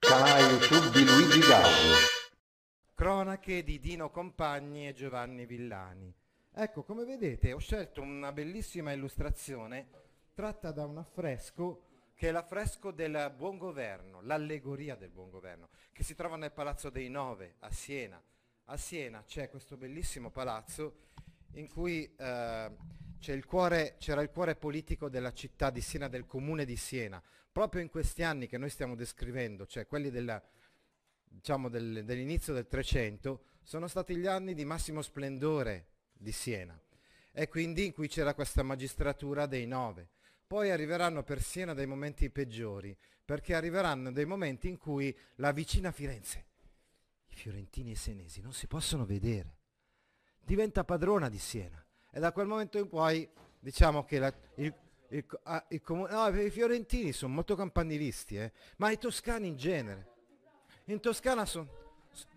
Canale YouTube di Luigi Gaudio. Cronache di Dino Compagni e Giovanni Villani. Ecco, come vedete, ho scelto una bellissima illustrazione tratta da un affresco che è l'affresco del buon governo, l'allegoria del buon governo, che si trova nel Palazzo dei Nove a Siena. A Siena c'è questo bellissimo palazzo in cui eh, il cuore, c'era il cuore politico della città di Siena, del comune di Siena. Proprio in questi anni che noi stiamo descrivendo, cioè quelli della, diciamo del, dell'inizio del Trecento, sono stati gli anni di massimo splendore di Siena e quindi in cui c'era questa magistratura dei nove. Poi arriveranno per Siena dei momenti peggiori, perché arriveranno dei momenti in cui la vicina Firenze, i fiorentini e i senesi, non si possono vedere. Diventa padrona di Siena e da quel momento in poi diciamo che la, il, il, ah, no, i fiorentini sono molto campanilisti, eh, ma i toscani in genere. In Toscana sono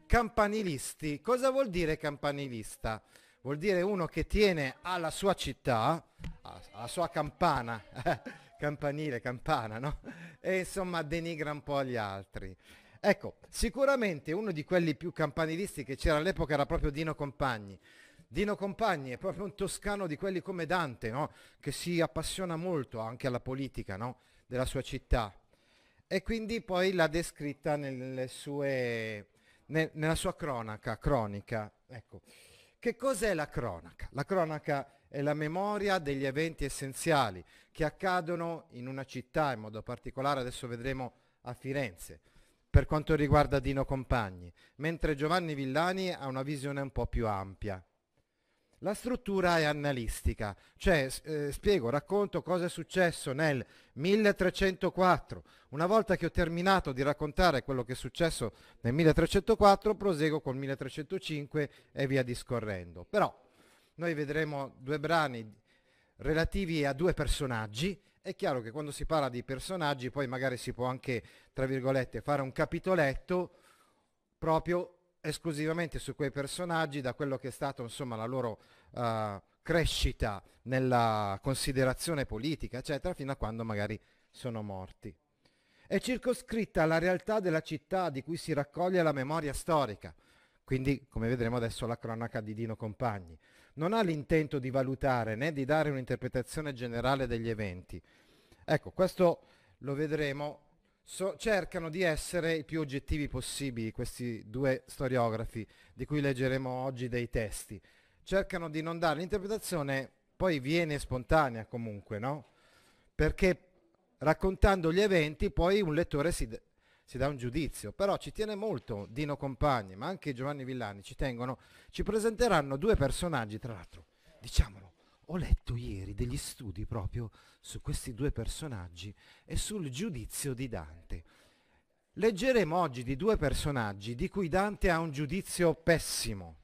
campanilisti. Cosa vuol dire campanilista? Vuol dire uno che tiene alla sua città, alla sua campana, campanile, campana, no? E insomma denigra un po' gli altri. Ecco, sicuramente uno di quelli più campanilisti che c'era all'epoca era proprio Dino Compagni. Dino Compagni è proprio un toscano di quelli come Dante, no? che si appassiona molto anche alla politica no? della sua città. E quindi poi l'ha descritta nelle sue, ne, nella sua cronaca, cronica. Ecco. Che cos'è la cronaca? La cronaca è la memoria degli eventi essenziali che accadono in una città, in modo particolare adesso vedremo a Firenze, per quanto riguarda Dino Compagni, mentre Giovanni Villani ha una visione un po' più ampia. La struttura è analistica, cioè eh, spiego, racconto cosa è successo nel 1304. Una volta che ho terminato di raccontare quello che è successo nel 1304, proseguo col 1305 e via discorrendo. Però noi vedremo due brani relativi a due personaggi. È chiaro che quando si parla di personaggi poi magari si può anche, tra virgolette, fare un capitoletto proprio esclusivamente su quei personaggi da quello che è stato insomma la loro uh, crescita nella considerazione politica, eccetera, fino a quando magari sono morti. È circoscritta la realtà della città di cui si raccoglie la memoria storica, quindi come vedremo adesso la cronaca di Dino Compagni. Non ha l'intento di valutare né di dare un'interpretazione generale degli eventi. Ecco, questo lo vedremo so, cercano di essere i più oggettivi possibili questi due storiografi di cui leggeremo oggi dei testi. Cercano di non dare l'interpretazione, poi viene spontanea comunque, no? Perché raccontando gli eventi poi un lettore si, d- si dà un giudizio, però ci tiene molto Dino Compagni, ma anche Giovanni Villani ci tengono, ci presenteranno due personaggi, tra l'altro, diciamolo, ho letto ieri degli studi proprio su questi due personaggi e sul giudizio di Dante. Leggeremo oggi di due personaggi di cui Dante ha un giudizio pessimo,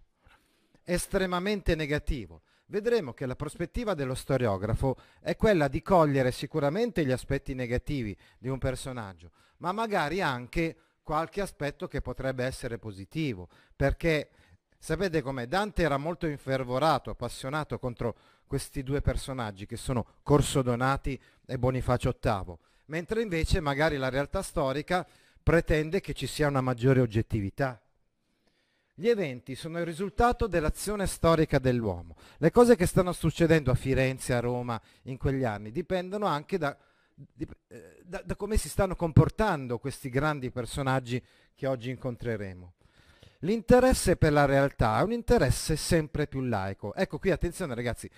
estremamente negativo. Vedremo che la prospettiva dello storiografo è quella di cogliere sicuramente gli aspetti negativi di un personaggio, ma magari anche qualche aspetto che potrebbe essere positivo, perché sapete com'è? Dante era molto infervorato, appassionato contro questi due personaggi che sono Corso Donati e Bonifacio VIII, mentre invece magari la realtà storica pretende che ci sia una maggiore oggettività. Gli eventi sono il risultato dell'azione storica dell'uomo. Le cose che stanno succedendo a Firenze, a Roma in quegli anni dipendono anche da, eh, da, da come si stanno comportando questi grandi personaggi che oggi incontreremo. L'interesse per la realtà è un interesse sempre più laico. Ecco qui attenzione ragazzi,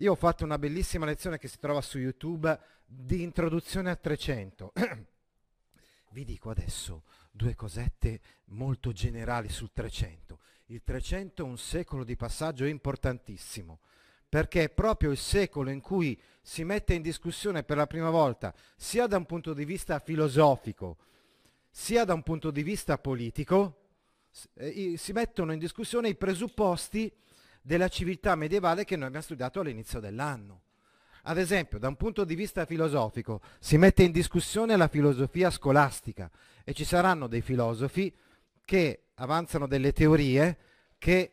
io ho fatto una bellissima lezione che si trova su YouTube di introduzione a 300. Vi dico adesso due cosette molto generali sul 300. Il 300 è un secolo di passaggio importantissimo, perché è proprio il secolo in cui si mette in discussione per la prima volta, sia da un punto di vista filosofico, sia da un punto di vista politico, eh, si mettono in discussione i presupposti della civiltà medievale che noi abbiamo studiato all'inizio dell'anno. Ad esempio, da un punto di vista filosofico, si mette in discussione la filosofia scolastica e ci saranno dei filosofi che avanzano delle teorie che,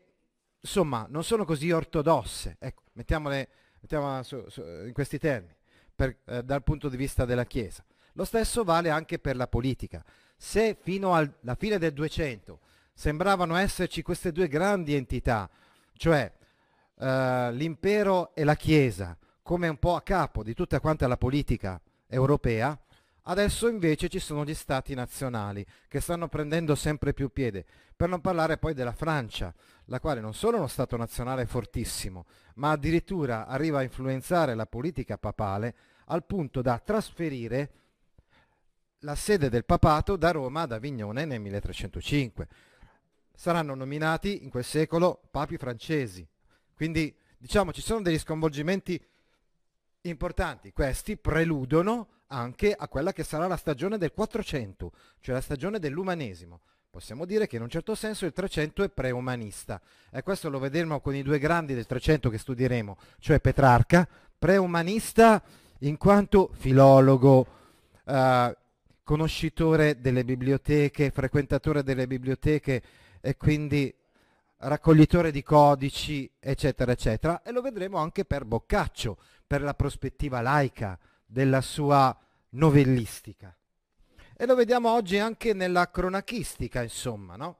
insomma, non sono così ortodosse. Ecco, mettiamole, mettiamola su, su, in questi termini, per, eh, dal punto di vista della Chiesa. Lo stesso vale anche per la politica. Se fino alla fine del 200 sembravano esserci queste due grandi entità, cioè eh, l'impero e la Chiesa, come un po' a capo di tutta quanta la politica europea, adesso invece ci sono gli stati nazionali che stanno prendendo sempre più piede, per non parlare poi della Francia, la quale non solo è uno stato nazionale fortissimo, ma addirittura arriva a influenzare la politica papale al punto da trasferire la sede del papato da Roma ad Avignone nel 1305 saranno nominati in quel secolo papi francesi. Quindi diciamo ci sono degli sconvolgimenti importanti. Questi preludono anche a quella che sarà la stagione del 400, cioè la stagione dell'umanesimo. Possiamo dire che in un certo senso il 300 è preumanista e questo lo vedremo con i due grandi del 300 che studieremo, cioè Petrarca, preumanista in quanto filologo, eh, conoscitore delle biblioteche, frequentatore delle biblioteche e quindi raccoglitore di codici, eccetera, eccetera. E lo vedremo anche per Boccaccio, per la prospettiva laica della sua novellistica. E lo vediamo oggi anche nella cronachistica, insomma, no?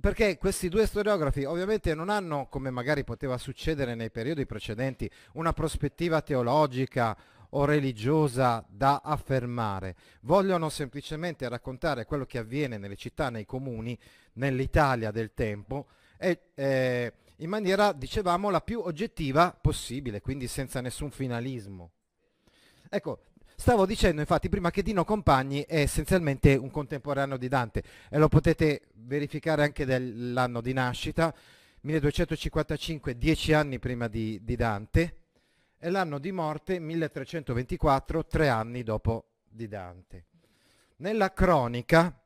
Perché questi due storiografi ovviamente non hanno, come magari poteva succedere nei periodi precedenti, una prospettiva teologica o religiosa da affermare, vogliono semplicemente raccontare quello che avviene nelle città, nei comuni, nell'Italia del tempo e eh, in maniera, dicevamo, la più oggettiva possibile, quindi senza nessun finalismo. Ecco, stavo dicendo infatti prima che Dino Compagni è essenzialmente un contemporaneo di Dante e lo potete verificare anche dell'anno di nascita, 1255, dieci anni prima di, di Dante, e l'anno di morte 1324, tre anni dopo di Dante. Nella cronica,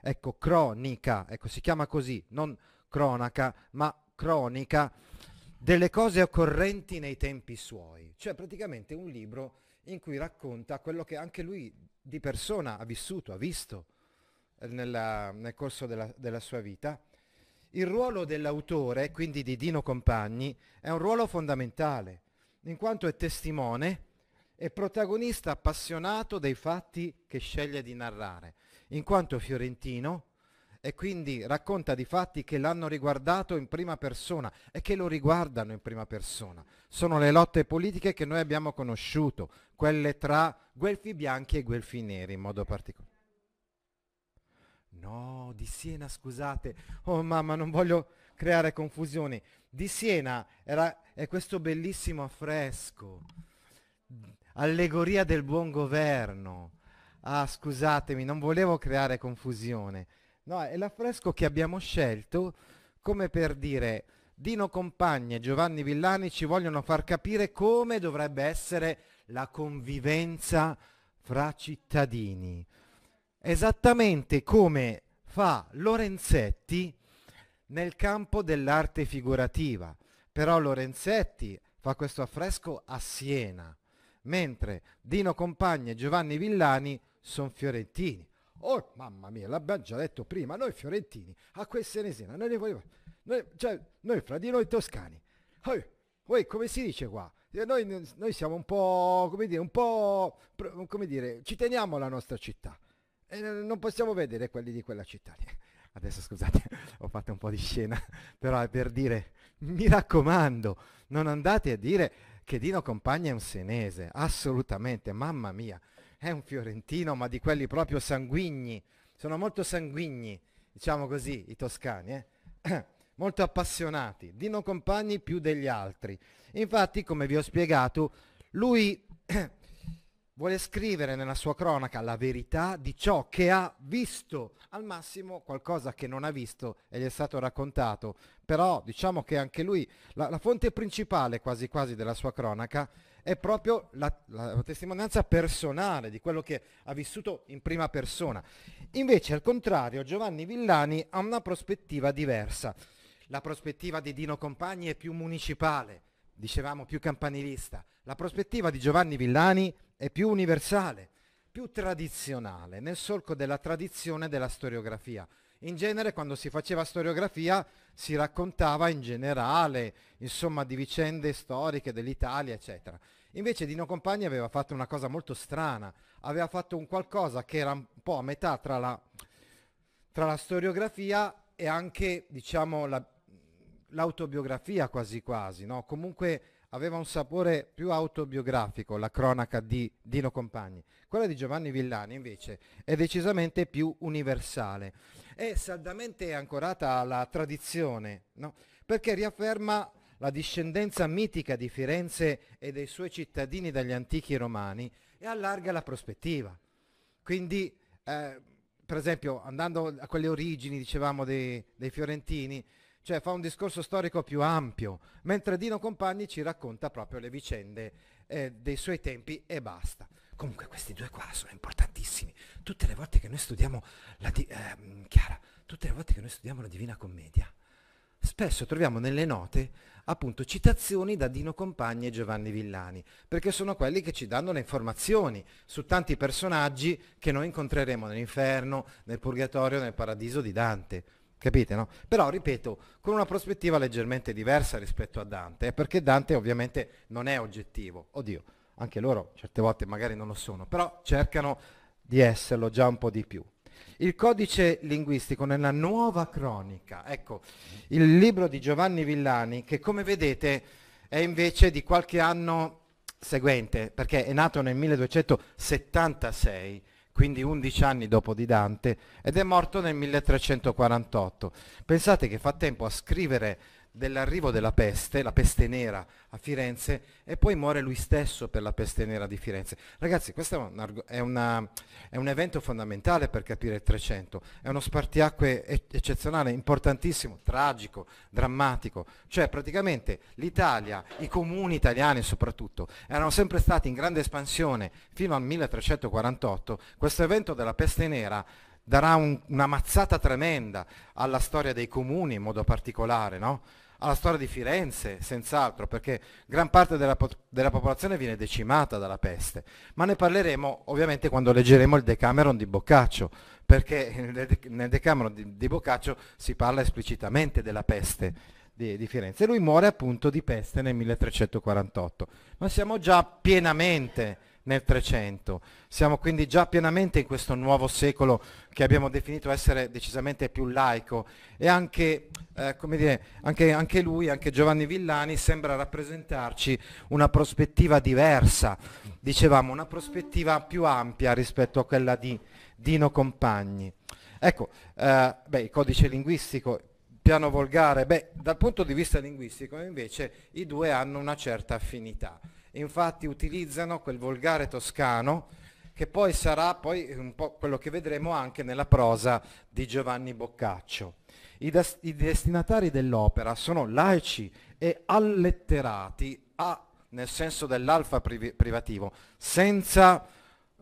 ecco cronica, ecco si chiama così, non cronaca, ma cronica delle cose occorrenti nei tempi suoi, cioè praticamente un libro in cui racconta quello che anche lui di persona ha vissuto, ha visto nella, nel corso della, della sua vita. Il ruolo dell'autore, quindi di Dino Compagni, è un ruolo fondamentale in quanto è testimone e protagonista appassionato dei fatti che sceglie di narrare, in quanto fiorentino e quindi racconta di fatti che l'hanno riguardato in prima persona e che lo riguardano in prima persona. Sono le lotte politiche che noi abbiamo conosciuto, quelle tra guelfi bianchi e guelfi neri in modo particolare. No, di Siena, scusate. Oh mamma, non voglio creare confusioni. Di Siena era, è questo bellissimo affresco, allegoria del buon governo. Ah, scusatemi, non volevo creare confusione. No, è l'affresco che abbiamo scelto come per dire Dino Compagni e Giovanni Villani ci vogliono far capire come dovrebbe essere la convivenza fra cittadini. Esattamente come fa Lorenzetti nel campo dell'arte figurativa. Però Lorenzetti fa questo affresco a Siena, mentre Dino Compagni e Giovanni Villani sono fiorentini. Oh, mamma mia, l'abbiamo già detto prima, noi fiorentini, a queste nesina, noi, noi, cioè, noi fra di noi toscani. Oh, oh, come si dice qua? Eh, noi, noi, siamo un po', come dire, un po', come dire, ci teniamo alla nostra città e non possiamo vedere quelli di quella città. Adesso scusate, ho fatto un po' di scena, però è per dire, mi raccomando, non andate a dire che Dino Compagna è un senese, assolutamente, mamma mia, è un fiorentino, ma di quelli proprio sanguigni, sono molto sanguigni, diciamo così, i toscani, eh? molto appassionati, Dino Compagni più degli altri. Infatti, come vi ho spiegato, lui vuole scrivere nella sua cronaca la verità di ciò che ha visto, al massimo qualcosa che non ha visto e gli è stato raccontato, però diciamo che anche lui, la, la fonte principale quasi quasi della sua cronaca è proprio la, la, testimonianza personale di quello che ha vissuto in prima persona. Invece al contrario Giovanni Villani ha una prospettiva diversa. La prospettiva di Dino Compagni è più municipale, dicevamo più campanilista. La prospettiva di Giovanni Villani è più universale, più tradizionale, nel solco della tradizione della storiografia. In genere quando si faceva storiografia si raccontava in generale, insomma, di vicende storiche dell'Italia, eccetera. Invece Dino Compagni aveva fatto una cosa molto strana, aveva fatto un qualcosa che era un po' a metà tra la, tra la storiografia e anche, diciamo, la, l'autobiografia quasi quasi, no? Comunque aveva un sapore più autobiografico, la cronaca di Dino Compagni. Quella di Giovanni Villani invece è decisamente più universale, è saldamente ancorata alla tradizione, no? perché riafferma la discendenza mitica di Firenze e dei suoi cittadini dagli antichi romani e allarga la prospettiva. Quindi, eh, per esempio, andando a quelle origini, dicevamo, dei, dei fiorentini, cioè fa un discorso storico più ampio, mentre Dino Compagni ci racconta proprio le vicende eh, dei suoi tempi e basta. Comunque questi due qua sono importantissimi. Tutte le volte che noi studiamo la, di- eh, Chiara, tutte le volte che noi studiamo la Divina Commedia, spesso troviamo nelle note appunto citazioni da Dino Compagni e Giovanni Villani, perché sono quelli che ci danno le informazioni su tanti personaggi che noi incontreremo nell'inferno, nel purgatorio, nel paradiso di Dante. Capite, no? Però, ripeto, con una prospettiva leggermente diversa rispetto a Dante, eh, perché Dante ovviamente non è oggettivo. Oddio, anche loro certe volte magari non lo sono, però cercano di esserlo già un po' di più. Il codice linguistico nella nuova cronica, ecco, il libro di Giovanni Villani, che come vedete è invece di qualche anno seguente, perché è nato nel 1276 quindi 11 anni dopo di Dante, ed è morto nel 1348. Pensate che fa tempo a scrivere dell'arrivo della peste, la peste nera a Firenze, e poi muore lui stesso per la peste nera di Firenze. Ragazzi, questo è un, è una, è un evento fondamentale per capire il 300, è uno spartiacque eccezionale, importantissimo, tragico, drammatico. Cioè praticamente l'Italia, i comuni italiani soprattutto, erano sempre stati in grande espansione fino al 1348. Questo evento della peste nera darà un, una mazzata tremenda alla storia dei comuni in modo particolare, no? alla storia di Firenze, senz'altro, perché gran parte della, della, popolazione viene decimata dalla peste. Ma ne parleremo ovviamente quando leggeremo il Decameron di Boccaccio, perché nel Decameron di, di Boccaccio si parla esplicitamente della peste di, di Firenze. E lui muore appunto di peste nel 1348. Ma siamo già pienamente nel 300. Siamo quindi già pienamente in questo nuovo secolo che abbiamo definito essere decisamente più laico e anche, eh, dire, anche, anche lui, anche Giovanni Villani, sembra rappresentarci una prospettiva diversa, dicevamo una prospettiva più ampia rispetto a quella di Dino Compagni. Ecco, eh, beh, il codice linguistico, piano volgare, beh, dal punto di vista linguistico invece i due hanno una certa affinità infatti utilizzano quel volgare toscano che poi sarà poi un po' quello che vedremo anche nella prosa di Giovanni Boccaccio. I, des- i destinatari dell'opera sono laici e alletterati a, nel senso dell'alfa privi- privativo, senza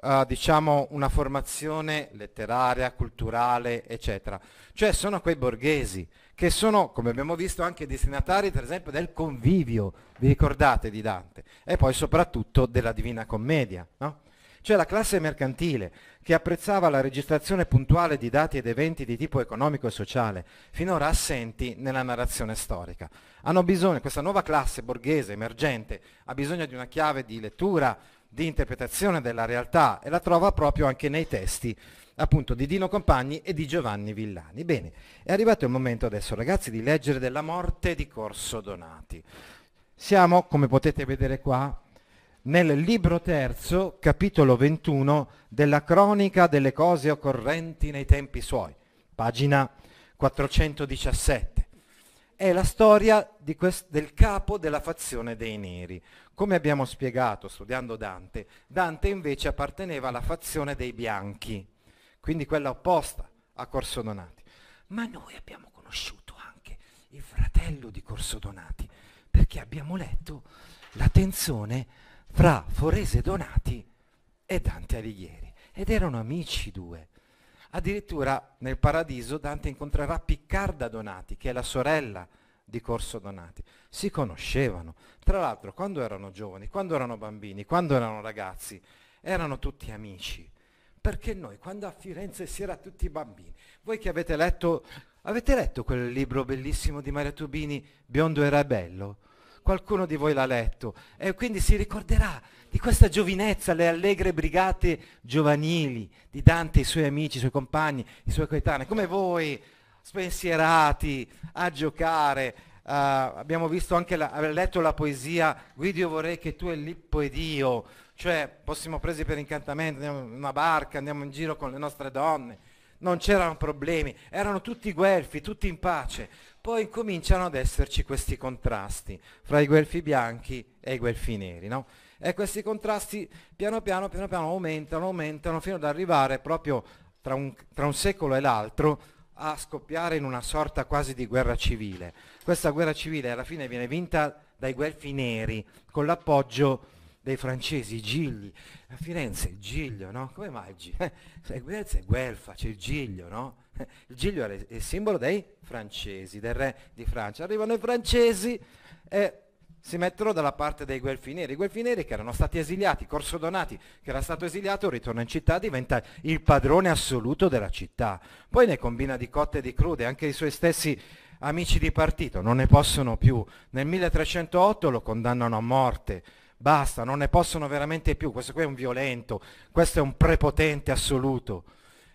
uh, diciamo una formazione letteraria, culturale, eccetera. Cioè sono quei borghesi che sono, come abbiamo visto, anche destinatari, per esempio, del convivio, vi ricordate di Dante, e poi soprattutto della Divina Commedia, no? Cioè la classe mercantile che apprezzava la registrazione puntuale di dati ed eventi di tipo economico e sociale, finora assenti nella narrazione storica. Hanno bisogno, questa nuova classe borghese emergente ha bisogno di una chiave di lettura, di interpretazione della realtà e la trova proprio anche nei testi appunto di Dino Compagni e di Giovanni Villani. Bene, è arrivato il momento adesso ragazzi di leggere della morte di Corso Donati. Siamo, come potete vedere qua, nel libro terzo, capitolo 21 della cronica delle cose occorrenti nei tempi suoi, pagina 417. È la storia del capo della fazione dei neri. Come abbiamo spiegato studiando Dante, Dante invece apparteneva alla fazione dei bianchi, quindi quella opposta a Corso Donati. Ma noi abbiamo conosciuto anche il fratello di Corso Donati, perché abbiamo letto la tensione fra Forese Donati e Dante Alighieri. Ed erano amici due. Addirittura nel paradiso Dante incontrerà Piccarda Donati, che è la sorella di Corso Donati. Si conoscevano. Tra l'altro, quando erano giovani, quando erano bambini, quando erano ragazzi, erano tutti amici. Perché noi, quando a Firenze si era tutti bambini, voi che avete letto, avete letto quel libro bellissimo di Maria Tubini, Biondo era bello? Qualcuno di voi l'ha letto e quindi si ricorderà di questa giovinezza, le allegre brigate giovanili di Dante, i suoi amici, i suoi compagni, i suoi coetanei, come voi, spensierati a giocare. Uh, abbiamo visto anche, la, letto la poesia Guido vorrei che tu e Lippo ed io, cioè fossimo presi per incantamento, andiamo in una barca, andiamo in giro con le nostre donne, non c'erano problemi, erano tutti guelfi, tutti in pace. Poi cominciano ad esserci questi contrasti fra i guelfi bianchi e i guelfi neri, no? E questi contrasti piano piano, piano piano aumentano, aumentano, fino ad arrivare proprio tra un, tra un secolo e l'altro a scoppiare in una sorta quasi di guerra civile. Questa guerra civile alla fine viene vinta dai guelfi neri con l'appoggio dei francesi, Gigli. A Firenze Giglio, no? Come mai Giglio? Eh, Firenze è guelfa, c'è Giglio, no? Il Giglio era il simbolo dei francesi, del re di Francia. Arrivano i francesi e si mettono dalla parte dei guelfi neri. I guelfi neri che erano stati esiliati, Corso Donati che era stato esiliato, ritorna in città, diventa il padrone assoluto della città. Poi ne combina di cotte e di crude, anche i suoi stessi amici di partito non ne possono più. Nel 1308 lo condannano a morte. Basta, non ne possono veramente più. Questo qui è un violento, questo è un prepotente assoluto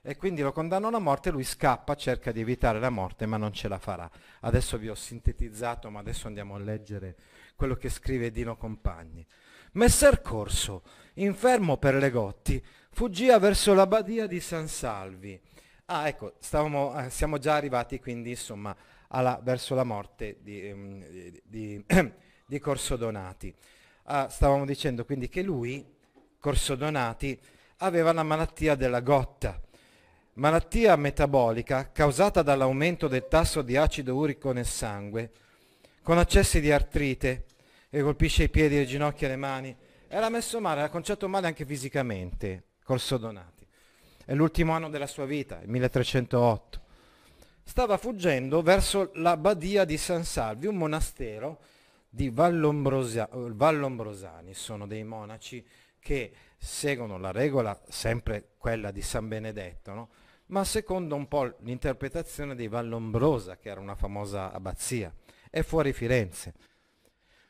e quindi lo condannano a morte, lui scappa, cerca di evitare la morte, ma non ce la farà. Adesso vi ho sintetizzato, ma adesso andiamo a leggere quello che scrive Dino Compagni. Messer Corso, infermo per le gotti, fuggia verso la badia di San Salvi. Ah, ecco, stavamo, eh, siamo già arrivati quindi, insomma, alla, verso la morte di, um, di, di, di Corso Donati. Ah, stavamo dicendo quindi che lui, Corso Donati, aveva la malattia della gotta, malattia metabolica causata dall'aumento del tasso di acido urico nel sangue, con accessi di artrite che colpisce i piedi, le ginocchia e le mani. Era messo male, era conciato male anche fisicamente, Corso Donati. È l'ultimo anno della sua vita, il 1308. Stava fuggendo verso la badia di San Salvi, un monastero di Vallombrosa- Vallombrosani, sono dei monaci che seguono la regola sempre quella di San Benedetto, no? Ma secondo un po' l'interpretazione di Vallombrosa, che era una famosa abbazia, è fuori Firenze,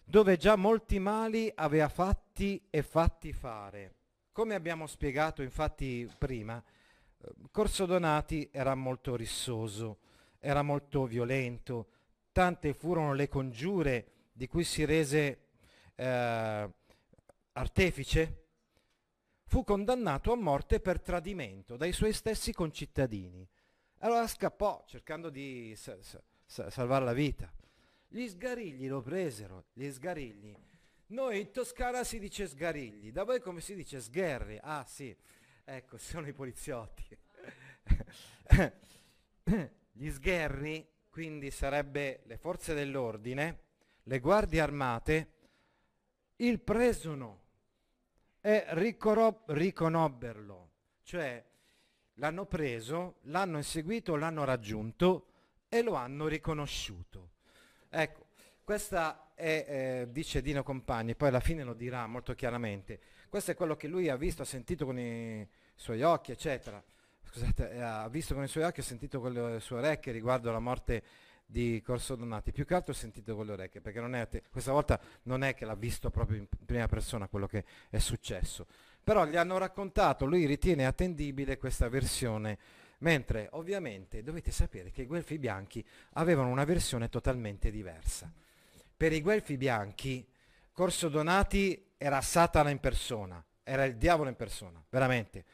dove già molti mali aveva fatti e fatti fare. Come abbiamo spiegato infatti prima, eh, Corso Donati era molto rissoso, era molto violento, tante furono le congiure di cui si rese eh, artefice fu condannato a morte per tradimento dai suoi stessi concittadini. Allora scappò cercando di sa- sa- salvare la vita. Gli sgarigli lo presero, gli sgarigli. Noi in Toscana si dice sgarigli, da voi come si dice sgherri? Ah sì, ecco, sono i poliziotti. gli sgherri, quindi sarebbe le forze dell'ordine, le guardie armate, il presono e riconobberlo, cioè l'hanno preso, l'hanno inseguito, l'hanno raggiunto e lo hanno riconosciuto. Ecco, questa è, eh, dice Dino Compagni, poi alla fine lo dirà molto chiaramente, questo è quello che lui ha visto, ha sentito con i suoi occhi, eccetera. Scusate, eh, ha visto con i suoi occhi, ha sentito con le sue orecchie riguardo alla morte di Corso Donati, più che altro ho sentito con le orecchie, perché te- questa volta non è che l'ha visto proprio in prima persona quello che è successo, però gli hanno raccontato, lui ritiene attendibile questa versione, mentre ovviamente dovete sapere che i Guelfi bianchi avevano una versione totalmente diversa. Per i Guelfi bianchi Corso Donati era Satana in persona, era il diavolo in persona, veramente,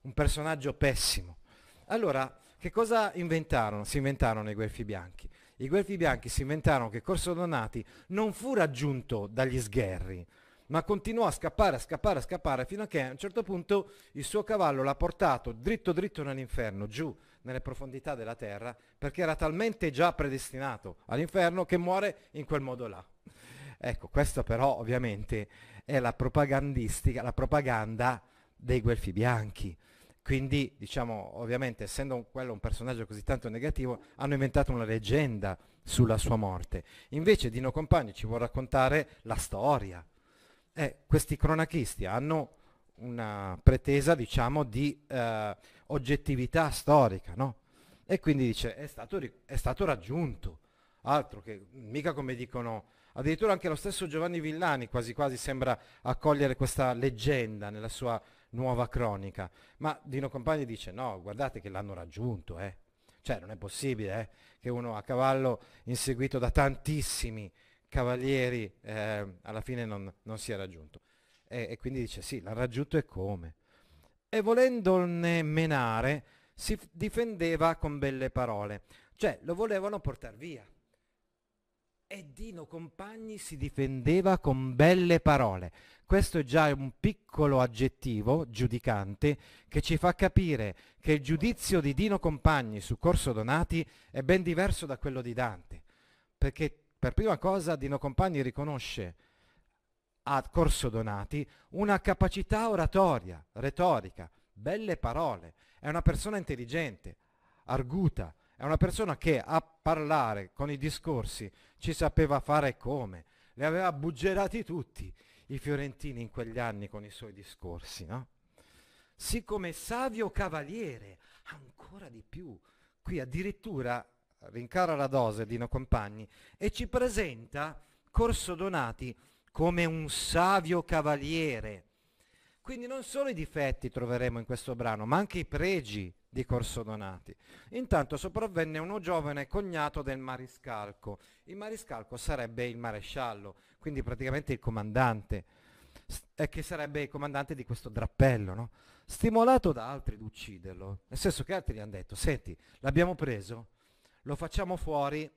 un personaggio pessimo. Allora, che cosa inventarono? Si inventarono i Guelfi bianchi i guelfi bianchi si inventarono che Corso Donati non fu raggiunto dagli sgherri, ma continuò a scappare, a scappare, a scappare, fino a che a un certo punto il suo cavallo l'ha portato dritto dritto nell'inferno, giù nelle profondità della terra, perché era talmente già predestinato all'inferno che muore in quel modo là. Ecco, questo però ovviamente è la propagandistica, la propaganda dei guelfi bianchi. Quindi, diciamo, ovviamente, essendo un, quello un personaggio così tanto negativo, hanno inventato una leggenda sulla sua morte. Invece Dino Compagni ci vuole raccontare la storia. Eh, questi cronachisti hanno una pretesa, diciamo, di eh, oggettività storica, no? E quindi dice, è stato, è stato raggiunto. Altro che, mica come dicono Addirittura anche lo stesso Giovanni Villani quasi quasi sembra accogliere questa leggenda nella sua nuova cronica. Ma Dino Compagni dice no, guardate che l'hanno raggiunto, eh. Cioè non è possibile eh, che uno a cavallo inseguito da tantissimi cavalieri eh, alla fine non, non sia raggiunto. E, e, quindi dice sì, l'ha raggiunto e come. E volendone menare si difendeva con belle parole. Cioè lo volevano portare via. E Dino Compagni si difendeva con belle parole. Questo è già un piccolo aggettivo giudicante che ci fa capire che il giudizio di Dino Compagni su Corso Donati è ben diverso da quello di Dante. Perché per prima cosa Dino Compagni riconosce a Corso Donati una capacità oratoria, retorica, belle parole. È una persona intelligente, arguta, è una persona che a parlare con i discorsi ci sapeva fare come. Li aveva buggerati tutti i fiorentini in quegli anni con i suoi discorsi, no? Sì come savio cavaliere, ancora di più. Qui addirittura rincara la dose Dino Compagni e ci presenta Corso Donati come un savio cavaliere. Quindi non solo i difetti troveremo in questo brano, ma anche i pregi di Corso Donati. Intanto sopravvenne uno giovane cognato del mariscalco. Il mariscalco sarebbe il maresciallo, quindi praticamente il comandante, e che sarebbe il comandante di questo drappello, no? stimolato da altri ad ucciderlo. Nel senso che altri gli hanno detto, senti, l'abbiamo preso, lo facciamo fuori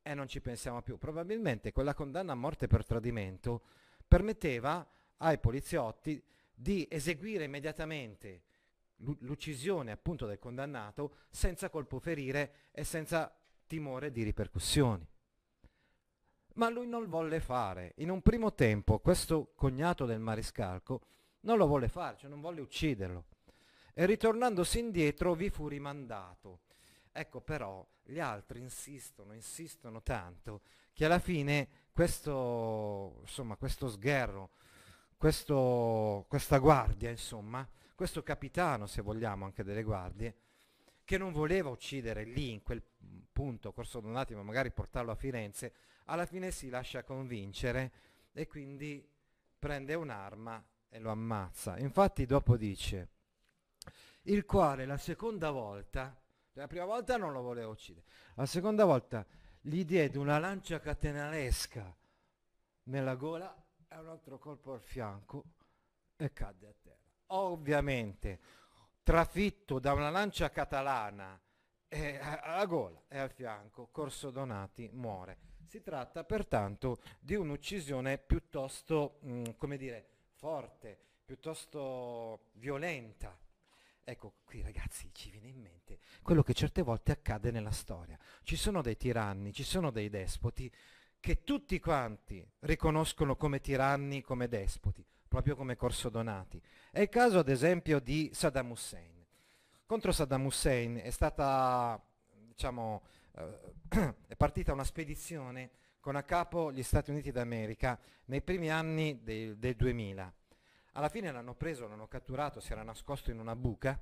e non ci pensiamo più. Probabilmente quella condanna a morte per tradimento permetteva ai poliziotti di eseguire immediatamente l'uccisione appunto del condannato senza colpo ferire e senza timore di ripercussioni. Ma lui non volle fare. In un primo tempo questo cognato del mariscalco non lo volle fare, cioè non volle ucciderlo. E ritornandosi indietro vi fu rimandato. Ecco però gli altri insistono, insistono tanto che alla fine questo, insomma, questo sgherro, questo, questa guardia, insomma, questo capitano, se vogliamo, anche delle guardie, che non voleva uccidere lì, in quel punto, Corso Donati, ma magari portarlo a Firenze, alla fine si lascia convincere e quindi prende un'arma e lo ammazza. Infatti dopo dice, il quale la seconda volta, la prima volta non lo voleva uccidere, la seconda volta gli diede una lancia catenalesca nella gola e un altro colpo al fianco e cadde a terra ovviamente trafitto da una lancia catalana eh, alla gola e al fianco, Corso Donati muore. Si tratta pertanto di un'uccisione piuttosto, mh, mm, come dire, forte, piuttosto violenta. Ecco, qui ragazzi ci viene in mente quello che certe volte accade nella storia. Ci sono dei tiranni, ci sono dei despoti che tutti quanti riconoscono come tiranni, come despoti, proprio come Corso Donati. È il caso ad esempio di Saddam Hussein. Contro Saddam Hussein è stata, diciamo, eh, è partita una spedizione con a capo gli Stati Uniti d'America nei primi anni del, del 2000. Alla fine l'hanno preso, l'hanno catturato, si era nascosto in una buca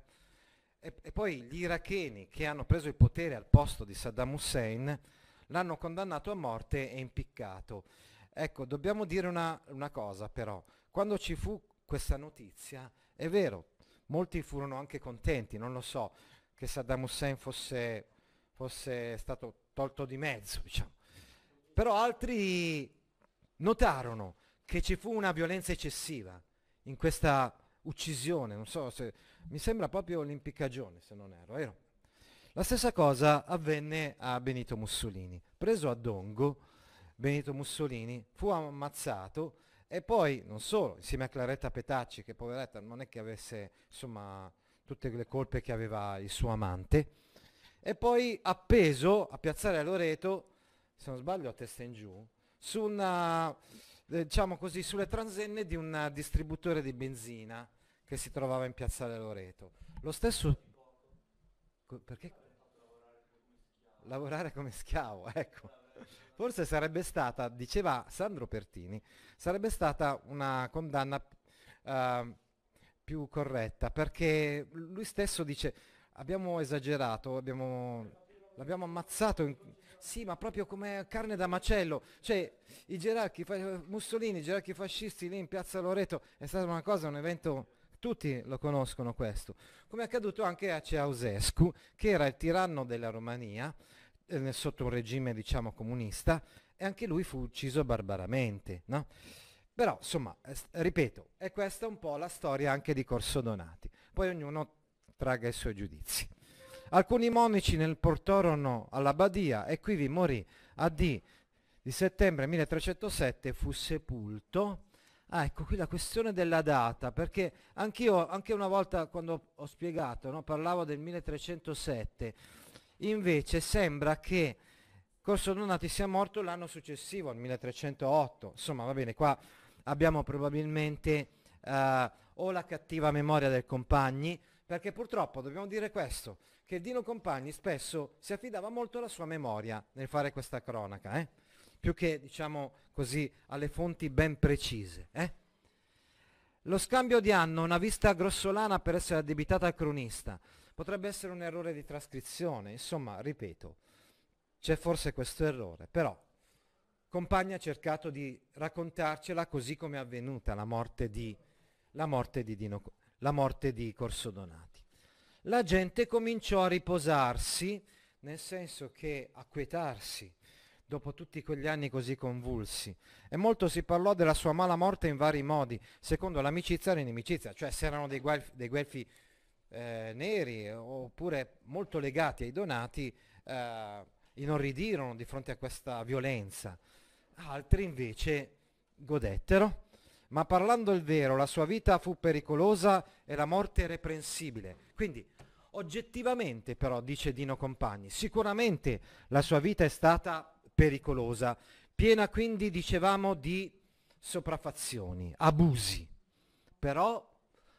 e, e poi gli iracheni che hanno preso il potere al posto di Saddam Hussein l'hanno condannato a morte e impiccato. Ecco, dobbiamo dire una, una cosa però, quando ci fu questa notizia, è vero, molti furono anche contenti, non lo so, che Saddam Hussein fosse, fosse stato tolto di mezzo, diciamo. Però altri notarono che ci fu una violenza eccessiva in questa uccisione, non so se mi sembra proprio l'impiccagione se non ero, vero? La stessa cosa avvenne a Benito Mussolini. Preso a Dongo, Benito Mussolini fu ammazzato e poi, non solo, insieme a Claretta Petacci, che poveretta non è che avesse insomma tutte le colpe che aveva il suo amante, e poi appeso a Piazzale Loreto, se non sbaglio a testa in giù, su una, eh, diciamo così, sulle transenne di un distributore di benzina che si trovava in Piazzale Loreto. Lo stesso... Perché? Lavorare come schiavo, ecco. Forse sarebbe stata, diceva Sandro Pertini, sarebbe stata una condanna uh, più corretta, perché lui stesso dice abbiamo esagerato, abbiamo, l'abbiamo ammazzato, in, sì, ma proprio come carne da macello, cioè i gerarchi, Mussolini, i gerarchi fascisti lì in piazza Loreto, è stata una cosa, un evento, tutti lo conoscono questo, come è accaduto anche a Ceausescu, che era il tiranno della Romania, eh, sotto un regime diciamo comunista, e anche lui fu ucciso barbaramente, no? Però, insomma, eh, ripeto, è questa un po' la storia anche di Corso Donati. Poi ognuno traga i suoi giudizi. Alcuni monaci nel portorono alla Badia e qui vi morì a D di settembre 1307 fu sepolto. Ah, ecco qui la questione della data, perché anch'io, anche una volta quando ho spiegato, no, parlavo del 1307, invece sembra che Corso Donati sia morto l'anno successivo, il 1308. Insomma, va bene, qua abbiamo probabilmente uh, o la cattiva memoria del Compagni, perché purtroppo dobbiamo dire questo, che Dino Compagni spesso si affidava molto alla sua memoria nel fare questa cronaca, eh? più che, diciamo così, alle fonti ben precise. Eh? Lo scambio di anno, una vista grossolana per essere addebitata al cronista, potrebbe essere un errore di trascrizione, insomma, ripeto, c'è forse questo errore, però Compagna ha cercato di raccontarcela così come è avvenuta la morte di, la morte di, Dino, la morte di Corso Donati. La gente cominciò a riposarsi, nel senso che a quietarsi dopo tutti quegli anni così convulsi. E molto si parlò della sua mala morte in vari modi, secondo l'amicizia e l'inimicizia, cioè se erano dei guelfi, dei guelfi eh, neri oppure molto legati ai donati, eh, inorridirono di fronte a questa violenza altri invece godettero. Ma parlando il vero, la sua vita fu pericolosa e la morte reprensibile. Quindi, oggettivamente però, dice Dino Compagni, sicuramente la sua vita è stata pericolosa, piena quindi, dicevamo, di sopraffazioni, abusi. Però,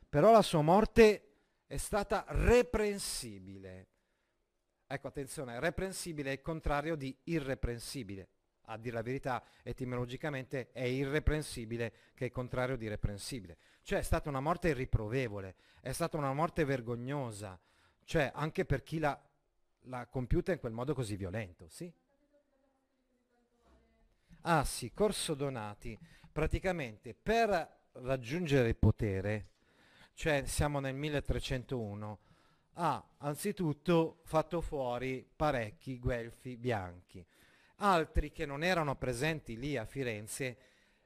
però la sua morte è stata reprensibile. Ecco, attenzione, reprensibile è il contrario di irreprensibile a dire la verità, etimologicamente è irreprensibile, che è il contrario di reprensibile. Cioè è stata una morte irriprovevole, è stata una morte vergognosa, cioè anche per chi l'ha, l'ha compiuta in quel modo così violento, sì? Ah sì, Corso Donati, praticamente per raggiungere il potere, cioè siamo nel 1301, ha anzitutto fatto fuori parecchi guelfi bianchi altri che non erano presenti lì a Firenze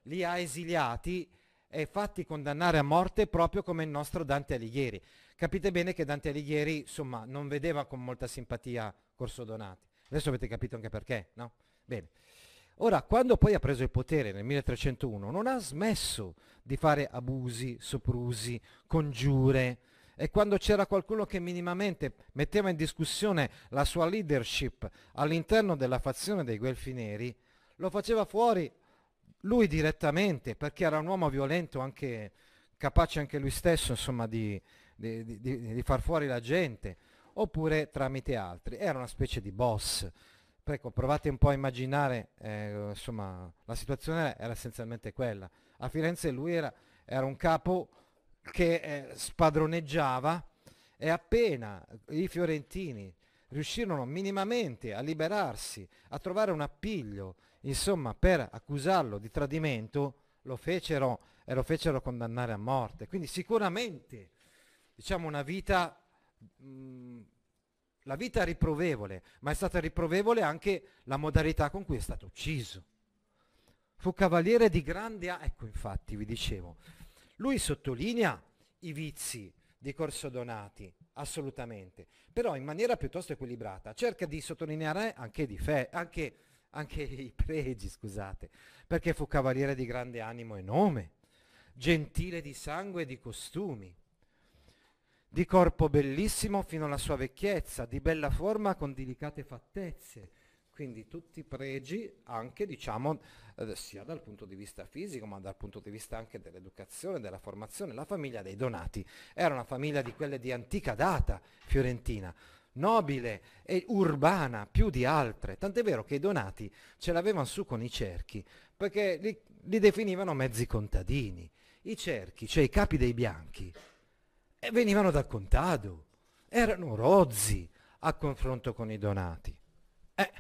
li ha esiliati e fatti condannare a morte proprio come il nostro Dante Alighieri. Capite bene che Dante Alighieri insomma, non vedeva con molta simpatia Corso Donati. Adesso avete capito anche perché, no? Bene. Ora, quando poi ha preso il potere nel 1301, non ha smesso di fare abusi, soprusi, congiure, e quando c'era qualcuno che minimamente metteva in discussione la sua leadership all'interno della fazione dei Guelfi Neri, lo faceva fuori lui direttamente, perché era un uomo violento, anche, capace anche lui stesso insomma, di, di, di, di, far fuori la gente, oppure tramite altri. Era una specie di boss. Ecco, provate un po' a immaginare, eh, insomma, la situazione era essenzialmente quella. A Firenze lui era, era un capo che eh, spadroneggiava e appena i fiorentini riuscirono minimamente a liberarsi, a trovare un appiglio, insomma, per accusarlo di tradimento, lo fecero e lo fecero condannare a morte. Quindi sicuramente, diciamo, una vita, mh, la vita riprovevole, ma è stata riprovevole anche la modalità con cui è stato ucciso. Fu cavaliere di grande... ecco infatti, vi dicevo, lui sottolinea i vizi di Corso Donati, assolutamente, però in maniera piuttosto equilibrata, cerca di sottolineare anche, di fe- anche, anche i pregi, scusate, perché fu cavaliere di grande animo e nome, gentile di sangue e di costumi, di corpo bellissimo fino alla sua vecchiezza, di bella forma con delicate fattezze, quindi tutti pregi anche diciamo eh, sia dal punto di vista fisico ma dal punto di vista anche dell'educazione, della formazione. La famiglia dei Donati era una famiglia di quelle di antica data fiorentina, nobile e urbana più di altre, tant'è vero che i Donati ce l'avevano su con i cerchi perché li, li definivano mezzi contadini. I cerchi, cioè i capi dei bianchi, eh, venivano dal contado, erano rozzi a confronto con i Donati. Eh,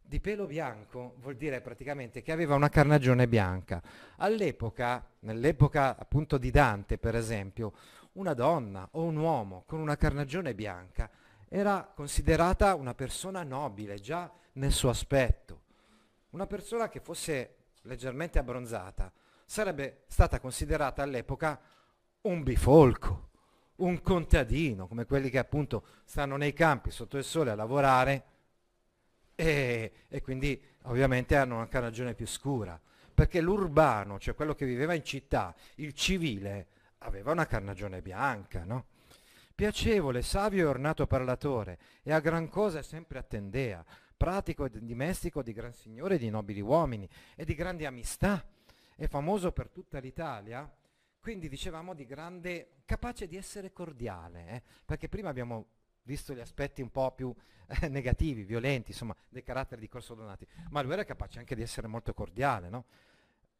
di pelo bianco vuol dire praticamente che aveva una carnagione bianca. All'epoca, nell'epoca appunto di Dante per esempio, una donna o un uomo con una carnagione bianca era considerata una persona nobile già nel suo aspetto. Una persona che fosse leggermente abbronzata sarebbe stata considerata all'epoca un bifolco, un contadino, come quelli che appunto stanno nei campi sotto il sole a lavorare e, e quindi ovviamente hanno una carnagione più scura, perché l'urbano, cioè quello che viveva in città, il civile, aveva una carnagione bianca, no? Piacevole, savio e ornato parlatore, e a gran cosa sempre attendea, pratico e dimestico di gran signore e di nobili uomini, e di grandi amistà, e famoso per tutta l'Italia, quindi dicevamo di grande, capace di essere cordiale, eh? perché prima abbiamo visto gli aspetti un po' più eh, negativi, violenti, insomma, del carattere di Corso Donati, ma lui era capace anche di essere molto cordiale, no?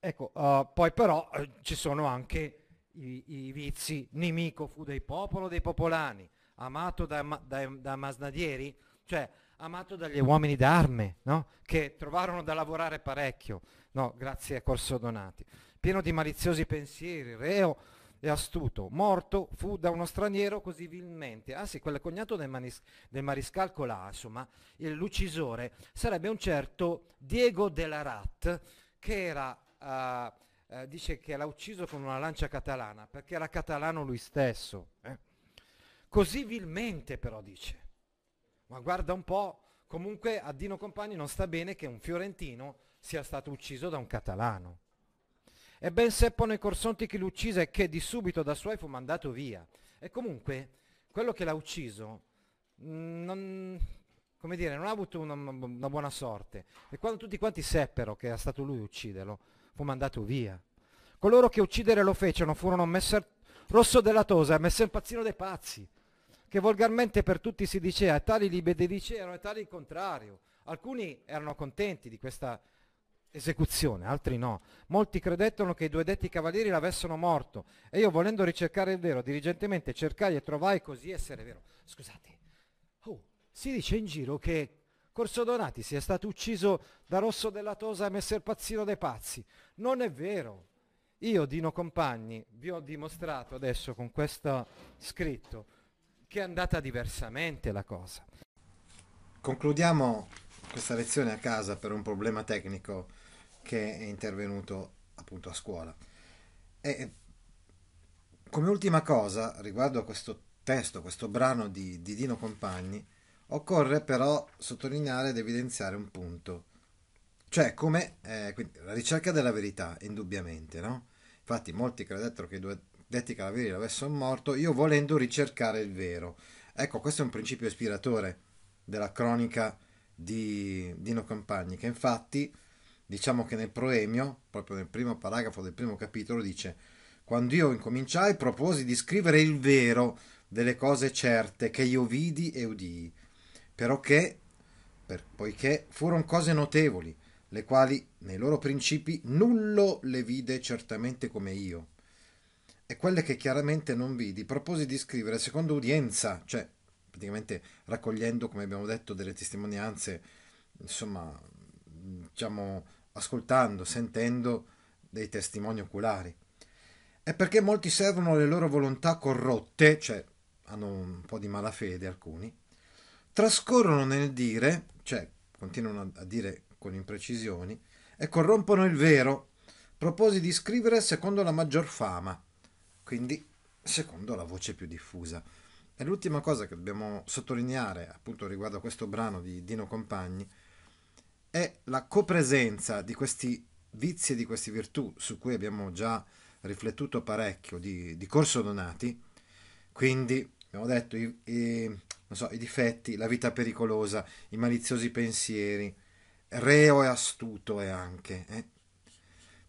Ecco, uh, poi però uh, ci sono anche i, i, vizi, nemico fu del popolo dei popolani, amato da, da, da masnadieri, cioè amato dagli uomini d'arme, no? che trovarono da lavorare parecchio, no? grazie a Corso Donati, pieno di maliziosi pensieri, reo e astuto, morto fu da uno straniero così vilmente. Ah sì, quel cognato del, manis- del mariscal Colà, insomma, l'uccisore, sarebbe un certo Diego de la Rat, che era, uh, uh, dice che l'ha ucciso con una lancia catalana, perché era catalano lui stesso. Eh? Così vilmente però dice. Ma guarda un po', comunque a Dino Compagni non sta bene che un fiorentino sia stato ucciso da un catalano. E ben seppono i corsonti chi l'uccise e che di subito da suoi fu mandato via. E comunque, quello che l'ha ucciso, mm, non, come dire, non ha avuto una, una buona sorte. E quando tutti quanti seppero che era stato lui ucciderlo, fu mandato via. Coloro che uccidere lo fecero furono Messer Rosso della Tosa e Messer Pazzino dei Pazzi, che volgarmente per tutti si diceva, tali li benedicevano e tali il contrario. Alcuni erano contenti di questa esecuzione, altri no. Molti credettero che i due detti cavalieri l'avessero morto e io volendo ricercare il vero, diligentemente cercai e trovai così essere vero. Scusate, oh, si dice in giro che Corso Donati sia stato ucciso da Rosso della Tosa e Messer Pazzino dei Pazzi. Non è vero. Io, Dino Compagni, vi ho dimostrato adesso con questo scritto che è andata diversamente la cosa. Concludiamo questa lezione a casa per un problema tecnico che è intervenuto appunto a scuola. E come ultima cosa riguardo a questo testo, questo brano di, di Dino Compagni, occorre però sottolineare ed evidenziare un punto, cioè come eh, la ricerca della verità, indubbiamente, no? Infatti molti credettero che i due detti calaveri l'avessero morto, io volendo ricercare il vero. Ecco, questo è un principio ispiratore della cronica di Dino Compagni, che infatti Diciamo che nel proemio, proprio nel primo paragrafo del primo capitolo, dice quando io incominciai proposi di scrivere il vero delle cose certe che io vidi e udii, però che, per, poiché furono cose notevoli, le quali nei loro principi nullo le vide certamente come io, e quelle che chiaramente non vidi, proposi di scrivere secondo udienza, cioè praticamente raccogliendo, come abbiamo detto, delle testimonianze, insomma, diciamo, ascoltando, sentendo dei testimoni oculari. È perché molti servono le loro volontà corrotte, cioè hanno un po' di malafede alcuni, trascorrono nel dire, cioè continuano a dire con imprecisioni, e corrompono il vero, proposi di scrivere secondo la maggior fama, quindi secondo la voce più diffusa. E l'ultima cosa che dobbiamo sottolineare appunto riguardo a questo brano di Dino Compagni è la copresenza di questi vizi e di queste virtù su cui abbiamo già riflettuto parecchio di, di Corso Donati, quindi abbiamo detto i, i, so, i difetti, la vita pericolosa, i maliziosi pensieri, reo e astuto è anche. Eh?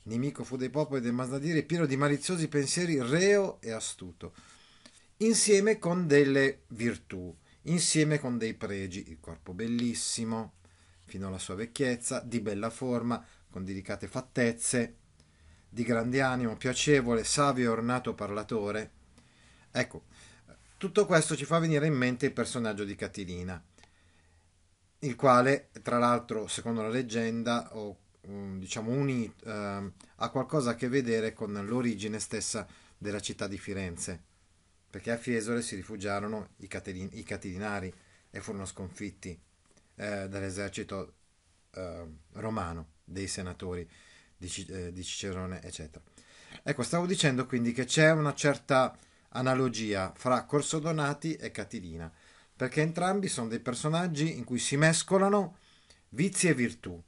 Nemico fu dei popoli del Masnadire, pieno di maliziosi pensieri, reo e astuto, insieme con delle virtù, insieme con dei pregi, il corpo bellissimo, fino alla sua vecchiezza, di bella forma, con delicate fattezze, di grande animo, piacevole, savio e ornato parlatore. Ecco, tutto questo ci fa venire in mente il personaggio di Catilina, il quale, tra l'altro, secondo la leggenda, o um, diciamo unito, uh, ha qualcosa a che vedere con l'origine stessa della città di Firenze, perché a Fiesole si rifugiarono i, Catilin- i Catilinari e furono sconfitti dall'esercito eh, romano, dei senatori di, eh, di Cicerone, eccetera. Ecco, stavo dicendo quindi che c'è una certa analogia fra Corso Donati e Catilina, perché entrambi sono dei personaggi in cui si mescolano vizi e virtù.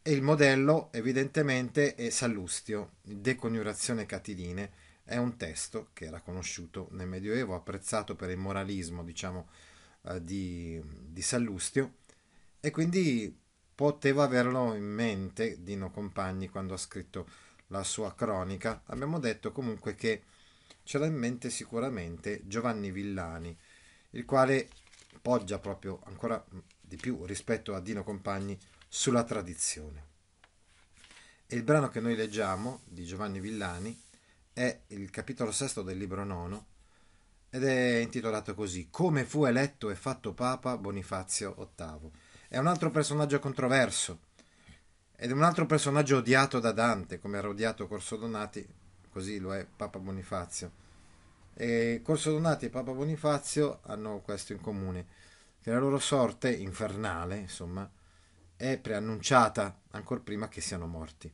E il modello evidentemente è Sallustio, De Coniurazione Catiline, è un testo che era conosciuto nel Medioevo, apprezzato per il moralismo, diciamo, eh, di, di Sallustio, e quindi poteva averlo in mente Dino Compagni quando ha scritto la sua cronica. Abbiamo detto comunque che ce l'ha in mente sicuramente Giovanni Villani, il quale poggia proprio ancora di più rispetto a Dino Compagni sulla tradizione. E il brano che noi leggiamo di Giovanni Villani è il capitolo sesto del libro nono ed è intitolato così Come fu eletto e fatto Papa Bonifazio VIII è un altro personaggio controverso. Ed è un altro personaggio odiato da Dante, come era odiato Corso Donati, così lo è Papa Bonifazio. E Corso Donati e Papa Bonifazio hanno questo in comune, che la loro sorte infernale, insomma, è preannunciata ancora prima che siano morti,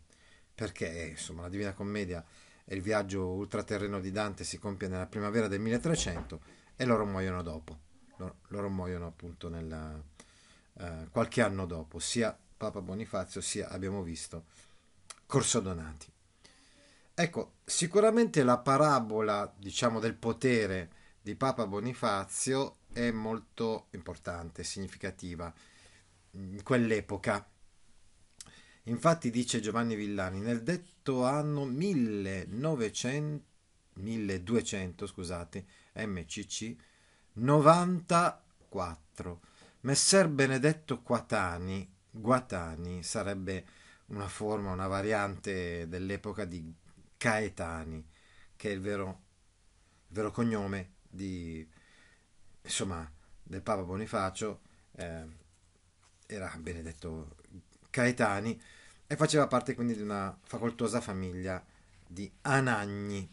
perché insomma la Divina Commedia e il viaggio ultraterreno di Dante si compie nella primavera del 1300 e loro muoiono dopo, loro, loro muoiono appunto nella, eh, qualche anno dopo, sia Papa Bonifazio sia, abbiamo visto, Corso Donati. Ecco, sicuramente la parabola, diciamo, del potere di Papa Bonifazio è molto importante, significativa in quell'epoca. Infatti dice Giovanni Villani, nel detto anno 1900, 1200, scusate, MCC 94 Messer Benedetto Quatani, Guatani sarebbe una forma, una variante dell'epoca di Caetani, che è il vero, il vero cognome di, insomma, del Papa Bonifacio, eh, era Benedetto Caetani e faceva parte quindi di una facoltosa famiglia di Anagni.